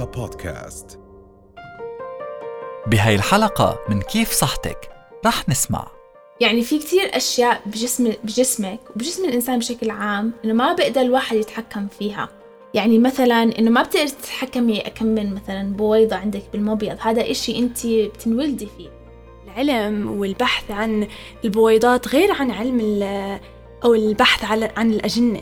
رؤيا بودكاست. بهاي الحلقة من كيف صحتك؟ رح نسمع. يعني في كتير أشياء بجسم بجسمك وبجسم الإنسان بشكل عام إنه ما بقدر الواحد يتحكم فيها. يعني مثلا إنه ما بتقدر تتحكمي كم من مثلا بويضة عندك بالمبيض هذا إشي أنت بتنولدي فيه. العلم والبحث عن البويضات غير عن علم ال- أو البحث على عن الأجنة.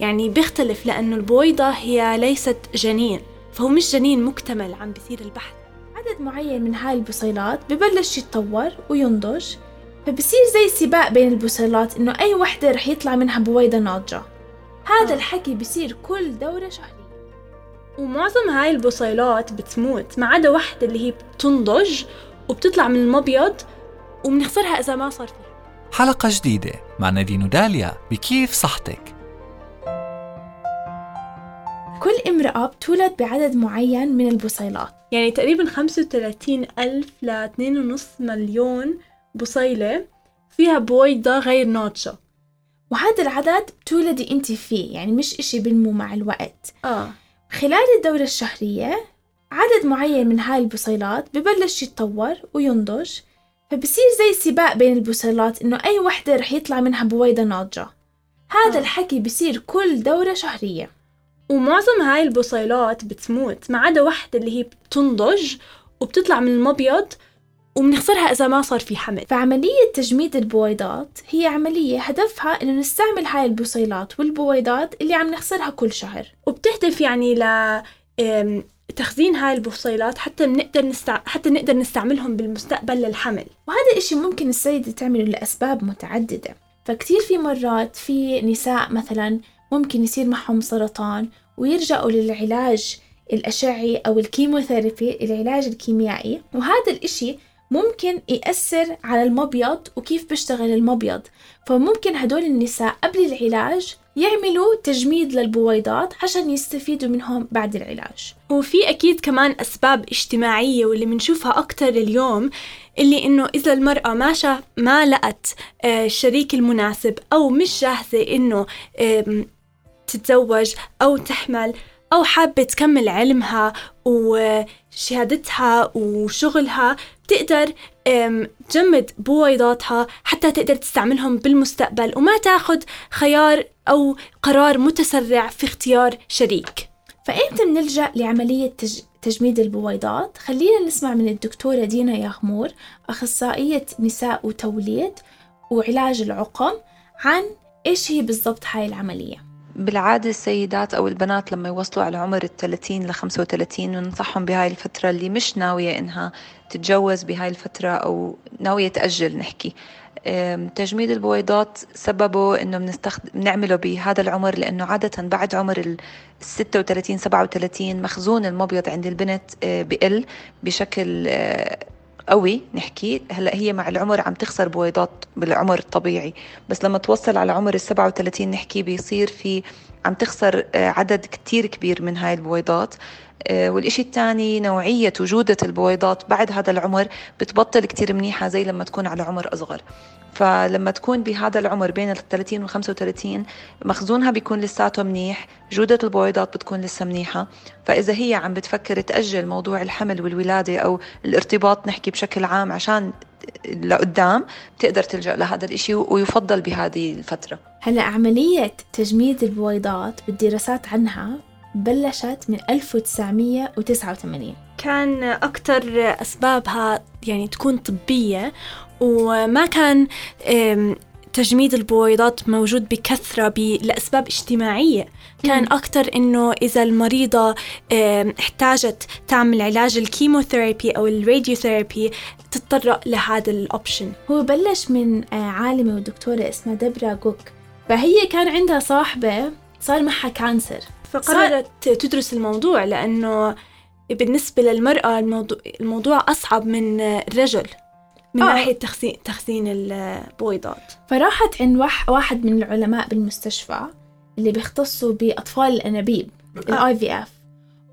يعني بيختلف لأنه البويضة هي ليست جنين. فهو مش جنين مكتمل عم بيصير البحث. عدد معين من هاي البصيلات ببلش يتطور وينضج فبصير زي سباق بين البصيلات إنه أي وحدة رح يطلع منها بويضة ناضجة. هذا آه. الحكي بصير كل دورة شهرية. ومعظم هاي البصيلات بتموت ما عدا واحدة اللي هي بتنضج وبتطلع من المبيض وبنخسرها إذا ما صار فيها. حلقة جديدة مع نادين وداليا بكيف صحتك؟ امرأة بتولد بعدد معين من البصيلات. يعني تقريبا 35 ألف ل 2.5 مليون بصيلة فيها بويضة غير ناضجة. وهذا العدد بتولدي انت فيه يعني مش إشي بنمو مع الوقت. آه. خلال الدورة الشهرية عدد معين من هاي البصيلات ببلش يتطور وينضج فبصير زي سباق بين البصيلات إنه أي وحدة رح يطلع منها بويضة ناضجة. هذا آه. الحكي بصير كل دورة شهرية. ومعظم هاي البصيلات بتموت ما عدا واحدة اللي هي بتنضج وبتطلع من المبيض وبنخسرها إذا ما صار في حمل. فعملية تجميد البويضات هي عملية هدفها إنه نستعمل هاي البصيلات والبويضات اللي عم نخسرها كل شهر. وبتهدف يعني ل تخزين هاي البصيلات حتى نقدر نستع... حتى نقدر نستعملهم بالمستقبل للحمل. وهذا إشي ممكن السيدة تعمله لأسباب متعددة. فكتير في مرات في نساء مثلا ممكن يصير معهم سرطان ويرجعوا للعلاج الأشعي أو الكيموثيرابي العلاج الكيميائي. وهذا الإشي ممكن يأثر على المبيض وكيف بيشتغل المبيض. فممكن هدول النساء قبل العلاج يعملوا تجميد للبويضات عشان يستفيدوا منهم بعد العلاج. وفي أكيد كمان أسباب اجتماعية واللي بنشوفها أكتر اليوم اللي إنه إذا المرأة ما ما لقت آه، الشريك المناسب أو مش جاهزة إنه تتزوج أو تحمل أو حابة تكمل علمها وشهادتها وشغلها بتقدر تجمد بويضاتها حتى تقدر تستعملهم بالمستقبل وما تاخد خيار أو قرار متسرع في اختيار شريك فإمتى بنلجأ لعملية تج... تجميد البويضات؟ خلينا نسمع من الدكتورة دينا يغمور أخصائية نساء وتوليد وعلاج العقم عن إيش هي بالضبط هاي العملية بالعادة السيدات أو البنات لما يوصلوا على عمر الثلاثين لخمسة وثلاثين ننصحهم بهاي الفترة اللي مش ناوية إنها تتجوز بهاي الفترة أو ناوية تأجل نحكي. تجميد البويضات سببه إنه بنستخدم بنعمله بهذا العمر لأنه عادة بعد عمر ال 36 37 مخزون المبيض عند البنت آه، بقل بشكل آه، قوي نحكي هلأ هي مع العمر عم تخسر بويضات بالعمر الطبيعي. بس لما توصل على عمر ال 37 نحكي بيصير في عم تخسر آه، عدد كتير كبير من هاي البويضات. والإشي الثاني نوعية وجودة البويضات بعد هذا العمر بتبطل كتير منيحة زي لما تكون على عمر أصغر. فلما تكون بهذا العمر بين ال 30 وال 35 مخزونها بيكون لساته منيح جودة البويضات بتكون لسه منيحة. فإذا هي عم بتفكر تأجل موضوع الحمل والولادة أو الارتباط نحكي بشكل عام عشان لقدام بتقدر تلجأ لهذا الإشي ويفضل بهذه الفترة. هلا عملية تجميد البويضات بالدراسات عنها بلشت من 1989 كان أكتر أسبابها يعني تكون طبية وما كان تجميد البويضات موجود بكثرة لأسباب اجتماعية. كان مم. أكتر إنه إذا المريضة احتاجت تعمل علاج ال chemotherapy أو ال radiotherapy تتطرق لهذا ال option هو بلش من آه، عالمة ودكتورة اسمها دبرا جوك فهي كان عندها صاحبة صار معها cancer. فقررت تدرس الموضوع لأنه بالنسبة للمرأة الموضوع, الموضوع أصعب من الرجل من آه. ناحية تخزين, تخزين البويضات. فراحت عند وح- واحد من العلماء بالمستشفى اللي بيختصوا بأطفال الأنابيب ال IVF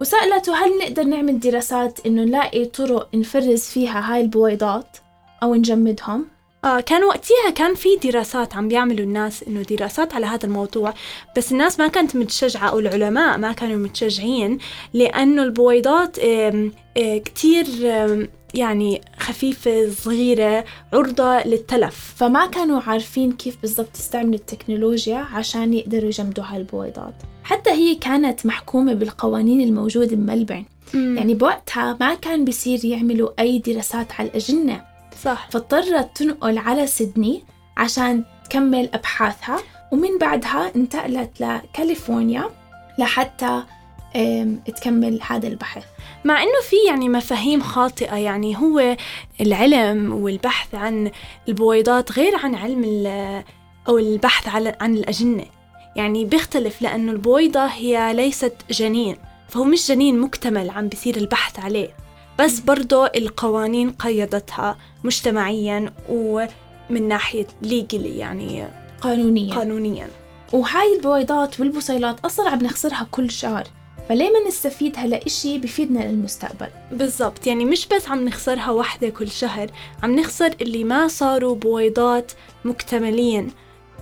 وسألته هل نقدر نعمل دراسات إنه نلاقي طرق نفرز فيها هاي البويضات أو نجمدهم؟ آه كان وقتها كان في دراسات عم بيعملوا الناس إنه دراسات على هذا الموضوع بس الناس ما كانت متشجعة أو العلماء ما كانوا متشجعين لأنه البويضات آم، آه، كتير يعني خفيفة صغيرة عرضة للتلف. فما كانوا عارفين كيف بالضبط يستعملوا التكنولوجيا عشان يقدروا يجمدوا هالبويضات. حتى هي كانت محكومة بالقوانين الموجودة بملبورن يعني بوقتها ما كان بيصير يعملوا أي دراسات على الأجنة. صح. فاضطرت تنقل على سيدني عشان تكمل أبحاثها ومن بعدها انتقلت لكاليفورنيا لحتى تكمل هذا البحث. مع إنه في يعني مفاهيم خاطئة يعني هو العلم والبحث عن البويضات غير عن علم ال- أو البحث على عن الأجنة. يعني بيختلف لأنه البويضة هي ليست جنين فهو مش جنين مكتمل عم بيصير البحث عليه. بس برضه القوانين قيدتها مجتمعيا ومن ناحية ليجلي يعني قانونيا. قانونيا. وهاي البويضات والبصيلات أصلا عم نخسرها كل شهر فليه ما نستفيد هلا إشي بفيدنا للمستقبل؟ بالضبط يعني مش بس عم نخسرها واحدة كل شهر عم نخسر اللي ما صاروا بويضات مكتملين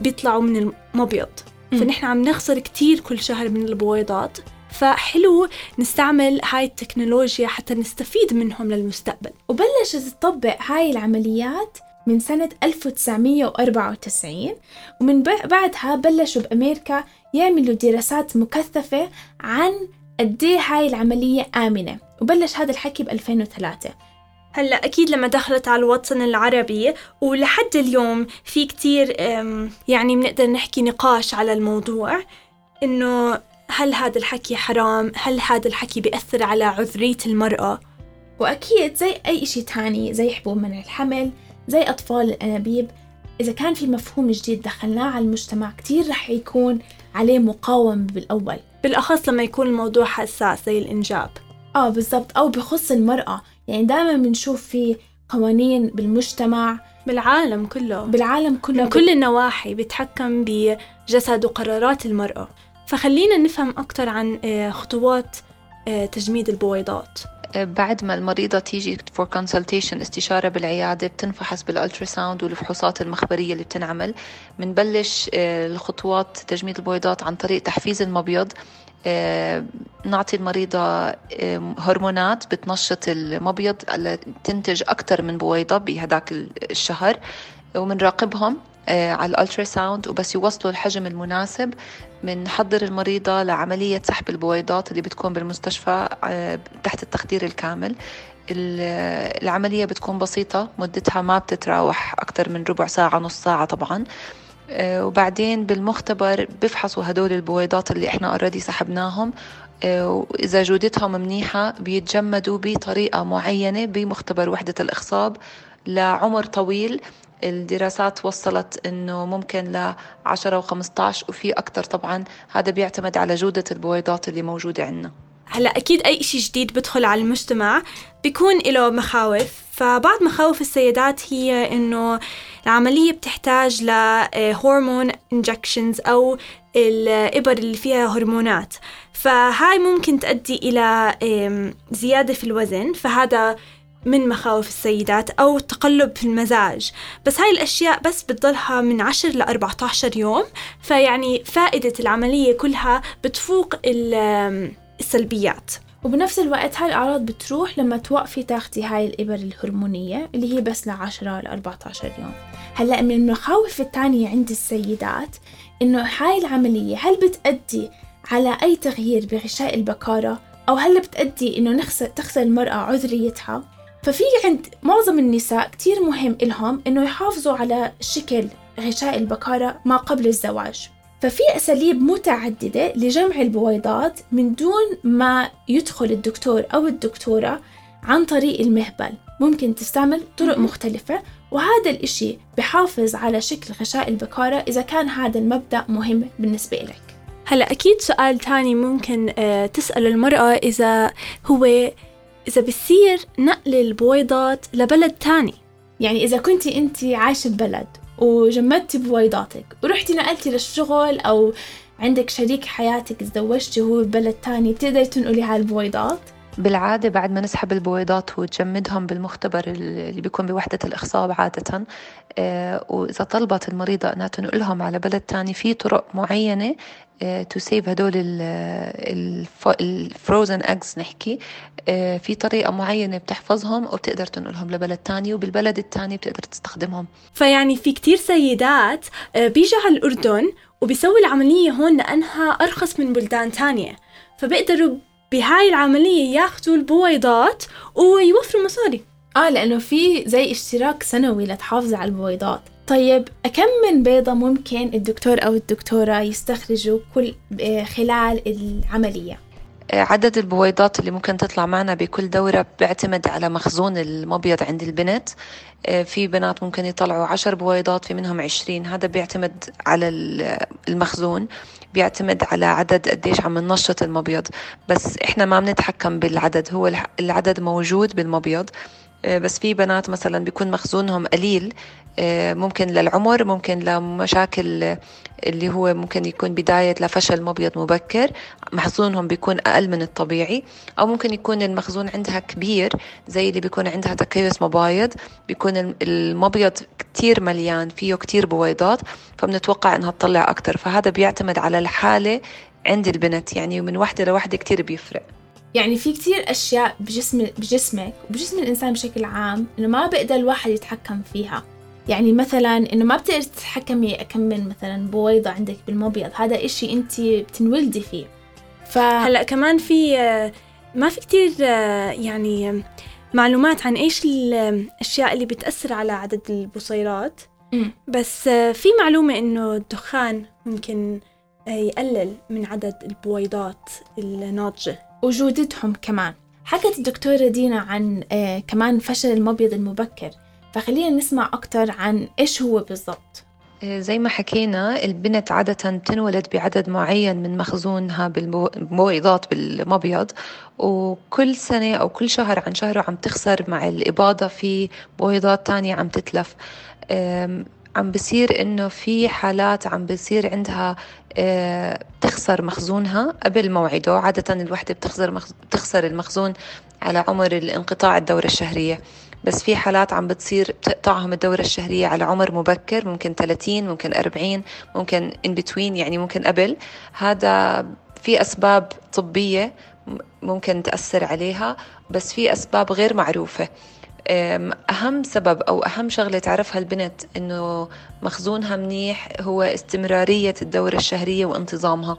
بيطلعوا من المبيض. فنحن عم نخسر كتير كل شهر من البويضات. فحلو نستعمل هاي التكنولوجيا حتى نستفيد منهم للمستقبل. وبلشت تطبق هاي العمليات من سنة 1994 ومن بع- بعدها بلشوا بأمريكا يعملوا دراسات مكثفة عن قد إيه هاي العملية آمنة. وبلش هذا الحكي ب 2003 هلا أكيد لما دخلت على الوطن العربي ولحد اليوم في كتير يعني بنقدر نحكي نقاش على الموضوع إنه هل هذا الحكي حرام؟ هل هذا الحكي بيأثر على عذرية المرأة؟ وأكيد زي أي إشي تاني زي حبوب منع الحمل زي أطفال الأنابيب إذا كان في مفهوم جديد دخلناه على المجتمع كتير رح يكون عليه مقاومة بالأول. بالأخص لما يكون الموضوع حساس زي الإنجاب. آه بالضبط. أو بخص المرأة. يعني دائما بنشوف في قوانين بالمجتمع. بالعالم كله. بالعالم كله. من كل النواحي بيتحكم بجسد وقرارات المرأة. فخلينا نفهم أكثر عن آه، خطوات آه، تجميد البويضات. بعد ما المريضة تيجي for consultation استشارة بالعيادة بتنفحص بال ultrasound والفحوصات المخبرية اللي بتنعمل بنبلش آه، الخطوات تجميد البويضات عن طريق تحفيز المبيض. آه، نعطي المريضة آه، هرمونات بتنشط المبيض تنتج أكثر من بويضة بهداك الشهر ومنراقبهم آه، على ال ultrasound وبس يوصلوا الحجم المناسب بنحضر المريضة لعملية سحب البويضات اللي بتكون بالمستشفى آه، تحت التخدير الكامل. ال- العملية بتكون بسيطة مدتها ما بتتراوح أكثر من ربع ساعة نص ساعة طبعا. آه، وبعدين بالمختبر بفحصوا هدول البويضات اللي إحنا اوريدي سحبناهم. آه، وإذا جودتهم منيحة بيتجمدوا بطريقة معينة بمختبر وحدة الإخصاب لعمر طويل. الدراسات وصلت إنه ممكن ل 10 و15 وفي أكثر طبعا هذا بيعتمد على جودة البويضات اللي موجودة عندنا. هلا أكيد أي إشي جديد بدخل على المجتمع بيكون له مخاوف فبعض مخاوف السيدات هي إنه العملية بتحتاج لهرمون انجكشنز أو الإبر اللي فيها هرمونات. فهاي ممكن تؤدي إلى زيادة في الوزن فهذا من مخاوف السيدات أو تقلب في المزاج. بس هاي الأشياء بس بتضلها من 10 ل 14 يوم فيعني فائدة العملية كلها بتفوق ال- السلبيات. وبنفس الوقت هاي الأعراض بتروح لما توقفي تاخدي هاي الإبر الهرمونية اللي هي بس ل 10 ل 14 يوم. هلأ من المخاوف التانية عند السيدات إنه هاي العملية هل بتأدي على أي تغيير بغشاء البكارة؟ أو هل بتأدي إنه نخسر تخسر المرأة عذريتها؟ ففي عند معظم النساء كتير مهم إلهم إنه يحافظوا على شكل غشاء البكارة ما قبل الزواج. ففي أساليب متعددة لجمع البويضات من دون ما يدخل الدكتور أو الدكتورة عن طريق المهبل. ممكن تستعمل طرق. مختلفة وهذا الإشي بحافظ على شكل غشاء البكارة إذا كان هذا المبدأ مهم بالنسبة إلك. هلا أكيد سؤال تاني ممكن آه، تسأل المرأة إذا هو إذا بصير نقل البويضات لبلد تاني. يعني إذا كنتي أنت عايشة ببلد وجمدتي بويضاتك ورحتي نقلتي للشغل أو عندك شريك حياتك تزوجتي وهو ببلد تاني بتقدري تنقلي هاي البويضات. بالعادة بعد ما نسحب البويضات وتجمدهم بالمختبر اللي بيكون بوحدة الإخصاب عادة آه، وإذا طلبت المريضة أنها تنقلهم على بلد تاني في طرق معينة to save هدول ال frozen eggs نحكي آه، في طريقة معينة بتحفظهم وبتقدر تنقلهم لبلد تاني وبالبلد التاني بتقدر تستخدمهم. فيعني في كتير سيدات آه، بيجوا على الأردن وبيسوي العملية هون لأنها أرخص من بلدان تانية. فبيقدروا بهاي العملية ياخذوا البويضات ويوفروا مصاري آه لأنه في زي اشتراك سنوي لتحافظي على البويضات طيب كم من بيضة ممكن الدكتور أو الدكتورة يستخرجوا كل آه، خلال العملية؟ عدد البويضات اللي ممكن تطلع معنا بكل دورة بيعتمد على مخزون المبيض عند البنت آه، في بنات ممكن يطلعوا عشر بويضات في منهم عشرين. هذا بيعتمد على المخزون بيعتمد على عدد قديش عم ننشط المبيض. بس إحنا ما بنتحكم بالعدد هو العدد موجود بالمبيض. بس في بنات مثلا بيكون مخزونهم قليل آه، ممكن للعمر ممكن لمشاكل اللي هو ممكن يكون بداية لفشل مبيض مبكر مخزونهم بيكون أقل من الطبيعي. أو ممكن يكون المخزون عندها كبير زي اللي بيكون عندها تكيس مبايض بيكون المبيض كتير مليان فيه كتير بويضات فبنتوقع إنها تطلع أكتر. فهذا بيعتمد على الحالة عند البنت يعني من وحدة لوحدة كتير بيفرق. يعني في كتير أشياء بجسم بجسمك وبجسم الإنسان بشكل عام إنه ما بقدر الواحد يتحكم فيها. يعني مثلا إنه ما بتقدر تتحكمي كم من مثلا بويضة عندك بالمبيض هذا إشي أنت بتنولدي فيه. ف... هلأ كمان في ما في كتير يعني معلومات عن إيش الأشياء اللي بتأثر على عدد البصيرات. بس في معلومة إنه الدخان ممكن يقلل من عدد البويضات الناضجة. وجودتهم كمان. حكت الدكتورة دينا عن آه كمان فشل المبيض المبكر. فخلينا نسمع أكتر عن إيش هو بالضبط. آه، زي ما حكينا البنت عادة بتنولد بعدد معين من مخزونها بالبويضات بالمبيض وكل سنة أو كل شهر عن شهر عم تخسر مع الإباضة في بويضات تانية عم تتلف. عم بصير إنه في حالات عم بصير عندها آه، تخسر مخزونها قبل موعده. عادة الوحدة بتخسر بتخسر المخزون على عمر الانقطاع الدورة الشهرية. بس في حالات عم بتصير بتقطعهم الدورة الشهرية على عمر مبكر ممكن 30 ممكن 40 ممكن in between يعني ممكن قبل. هذا في أسباب طبية ممكن تأثر عليها بس في أسباب غير معروفة. أهم سبب أو أهم شغلة تعرفها البنت إنه مخزونها منيح هو استمرارية الدورة الشهرية وانتظامها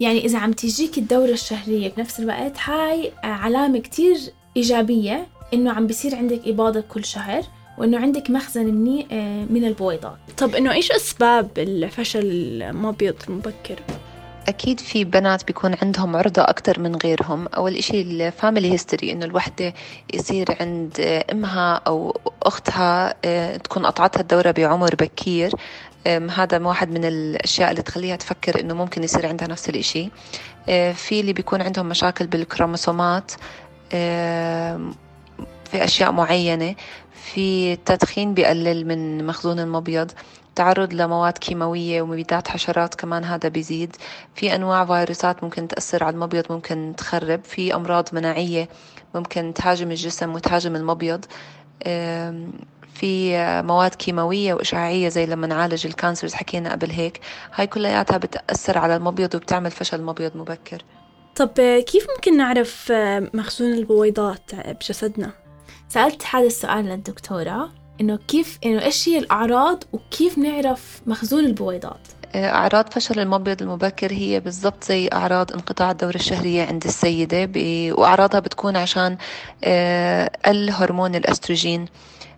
يعني إذا عم تيجيك الدورة الشهرية بنفس الوقت هاي علامة كتير إيجابية إنه عم بيصير عندك إباضة كل شهر وإنه عندك مخزن منيح آه، من البويضات طب إنه إيش أسباب الفشل المبيض المبكر؟ أكيد في بنات بيكون عندهم عرضة أكثر من غيرهم. أول إشي ال family history إنه الوحدة يصير عند أمها أو أختها آه، تكون قطعتها الدورة بعمر بكير. هذا واحد من الأشياء اللي تخليها تفكر إنه ممكن يصير عندها نفس الإشي. آه، في اللي بيكون عندهم مشاكل بالكروموسومات في أشياء معينة. في التدخين بيقلل من مخزون المبيض. تعرض لمواد كيماوية ومبيدات حشرات كمان هذا بيزيد. في أنواع فيروسات ممكن تأثر على المبيض ممكن تخرب. في أمراض مناعية ممكن تهاجم الجسم وتهاجم المبيض. في مواد كيماوية وإشعاعية زي لما نعالج الكانسرز حكينا قبل هيك. هاي كلياتها بتأثر على المبيض وبتعمل فشل مبيض مبكر. طب كيف ممكن نعرف مخزون البويضات بجسدنا؟ سألت هذا السؤال للدكتورة. إنه كيف إنه إيش هي الأعراض وكيف نعرف مخزون البويضات؟ آه، أعراض فشل المبيض المبكر هي بالضبط زي أعراض انقطاع الدورة الشهرية عند السيدة وأعراضها بتكون عشان آه، قل هرمون الأستروجين.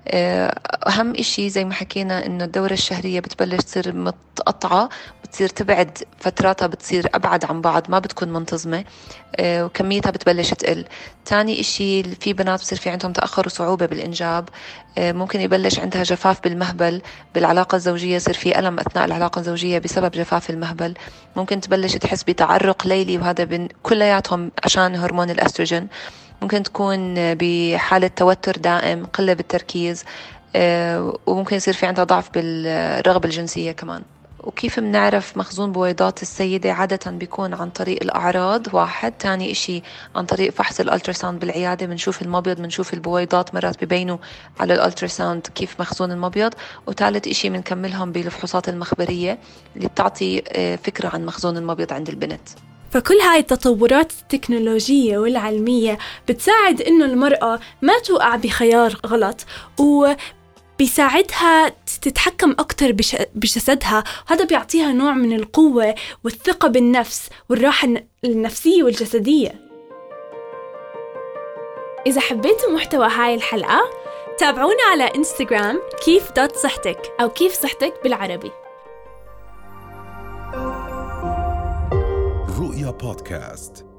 أهم إشي زي ما حكينا إنه الدورة الشهرية بتبلش تصير متقطعة بتصير تبعد فتراتها بتصير أبعد عن بعض ما بتكون منتظمة آه، وكميتها بتبلش تقل. تاني إشي في بنات بصير في عندهم تأخر وصعوبة بالإنجاب آه، ممكن يبلش عندها جفاف بالمهبل بالعلاقة الزوجية يصير في ألم أثناء العلاقة الزوجية بسبب جفاف المهبل. ممكن تبلش تحس بتعرق ليلي وهذا كلياتهم عشان هرمون الأستروجين. ممكن تكون بحالة توتر دائم قلة بالتركيز آه، وممكن يصير في عندها ضعف بالرغبة الجنسية كمان. وكيف بنعرف مخزون بويضات السيدة عادة بيكون عن طريق الأعراض؟ واحد. تاني إشي عن طريق فحص ال ultrasound بالعيادة بنشوف المبيض بنشوف البويضات مرات ببينوا على ال ultrasound كيف مخزون المبيض. وثالث إشي بنكملهم بالفحوصات المخبرية اللي بتعطي آه، فكرة عن مخزون المبيض عند البنت. فكل هاي التطورات التكنولوجية والعلمية بتساعد إنه المرأة ما توقع بخيار غلط و بيساعدها تتحكم أكتر بجسدها. هذا بيعطيها نوع من القوة والثقة بالنفس والراحة النفسية والجسدية. إذا حبيتوا محتوى هاي الحلقة تابعونا على إنستغرام كيف دوت صحتك أو كيف صحتك بالعربي. رؤيا بودكاست